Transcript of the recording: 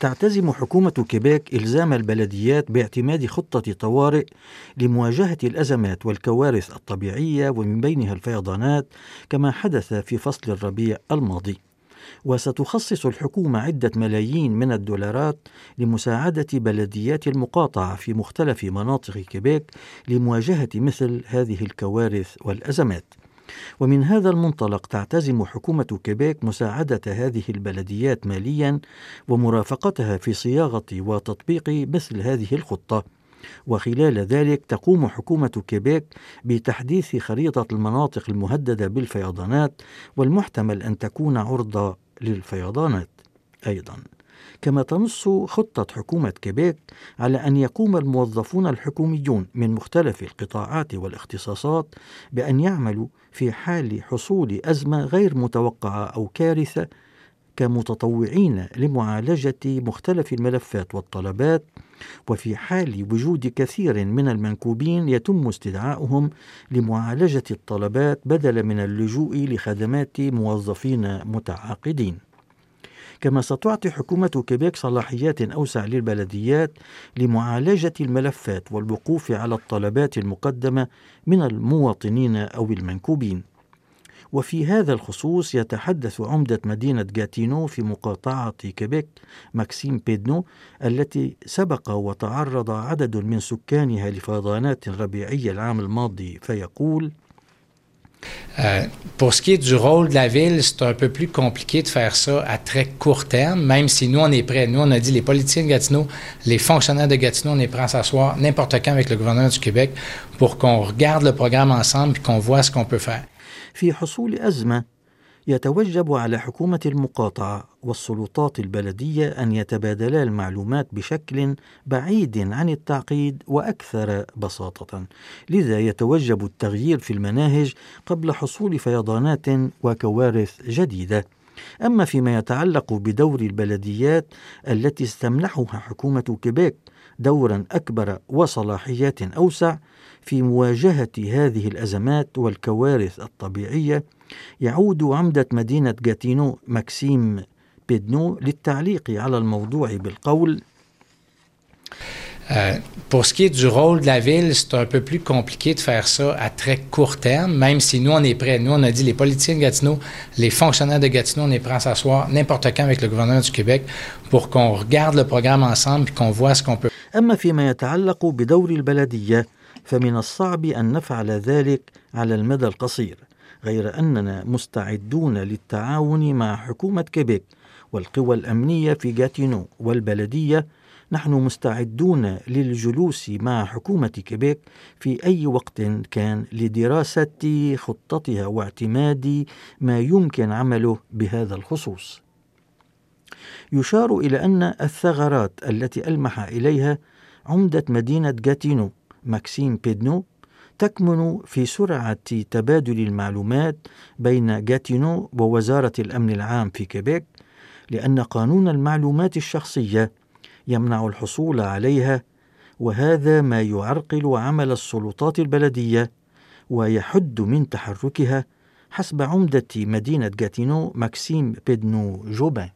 تعتزم حكومة كيبيك إلزام البلديات باعتماد خطة طوارئ لمواجهة الأزمات والكوارث الطبيعية ومن بينها الفيضانات كما حدث في فصل الربيع الماضي. وستخصص الحكومة عدة ملايين من الدولارات لمساعدة بلديات المقاطعة في مختلف مناطق كيبيك لمواجهة مثل هذه الكوارث والأزمات. ومن هذا المنطلق تعتزم حكومة كيبيك مساعدة هذه البلديات ماليا ومرافقتها في صياغة وتطبيق مثل هذه الخطة. وخلال ذلك تقوم حكومة كيبيك بتحديث خريطة المناطق المهددة بالفيضانات والمحتمل أن تكون عرضة للفيضانات أيضا. كما تنص خطة حكومة كيبيك على أن يقوم الموظفون الحكوميون من مختلف القطاعات والاختصاصات بأن يعملوا في حال حصول أزمة غير متوقعة أو كارثة كمتطوعين لمعالجة مختلف الملفات والطلبات وفي حال وجود كثير من المنكوبين يتم استدعاؤهم لمعالجة الطلبات بدلا من اللجوء لخدمات موظفين متعاقدين. كما ستعطي حكومة كيبيك صلاحيات أوسع للبلديات لمعالجة الملفات والوقوف على الطلبات المقدمة من المواطنين أو المنكوبين. وفي هذا الخصوص يتحدث عمدة مدينة جاتينو في مقاطعة كيبيك ماكسيم بيدنو التي سبق وتعرض عدد من سكانها لفيضانات ربيعية العام الماضي فيقول Euh, pour ce qui est du rôle de la ville, c'est un peu plus compliqué de faire ça à très court terme, même si nous, on est prêts. Nous, on a dit les politiciens de Gatineau, les fonctionnaires de Gatineau, on est prêts à s'asseoir n'importe quand avec le gouvernement du Québec pour qu'on regarde le programme ensemble et qu'on voit ce qu'on peut faire. في حصول أزمة يتوجب على حكومة المقاطعة والسلطات البلدية أن يتبادلا المعلومات بشكل بعيد عن التعقيد وأكثر بساطة، لذا يتوجب التغيير في المناهج قبل حصول فيضانات وكوارث جديدة. أما فيما يتعلق بدور البلديات التي استمنحها حكومة كيبيك دورا أكبر وصلاحيات أوسع في مواجهة هذه الأزمات والكوارث الطبيعية يعود عمدة مدينة جاتينو ماكسيم بيدنو للتعليق على الموضوع بالقول Euh, pour ce qui est du rôle de la ville, c'est un peu plus compliqué de faire ça à très court terme, même si nous, on est prêts. Nous, on a dit les politiciens de Gatineau, les fonctionnaires de Gatineau, on est prêts à s'asseoir n'importe quand avec le gouvernement du Québec pour qu'on regarde le programme ensemble et qu'on voit ce qu'on peut. أما فيما يتعلق بدور البلدية فمن الصعب أن نفعل ذلك على المدى القصير غير أننا مستعدون للتعاون مع حكومة كيبيك والقوى الأمنية في جاتينو والبلدية نحن مستعدون للجلوس مع حكومة كيبيك في أي وقت كان لدراسة خطتها واعتماد ما يمكن عمله بهذا الخصوص. يشار إلى أن الثغرات التي ألمح إليها عمدة مدينة جاتينو ماكسيم بيدنو تكمن في سرعة تبادل المعلومات بين جاتينو ووزارة الأمن العام في كيبيك لأن قانون المعلومات الشخصية يمنع الحصول عليها وهذا ما يعرقل عمل السلطات البلدية ويحد من تحركها حسب عمدة مدينة جاتينو ماكسيم بيدنو جوبان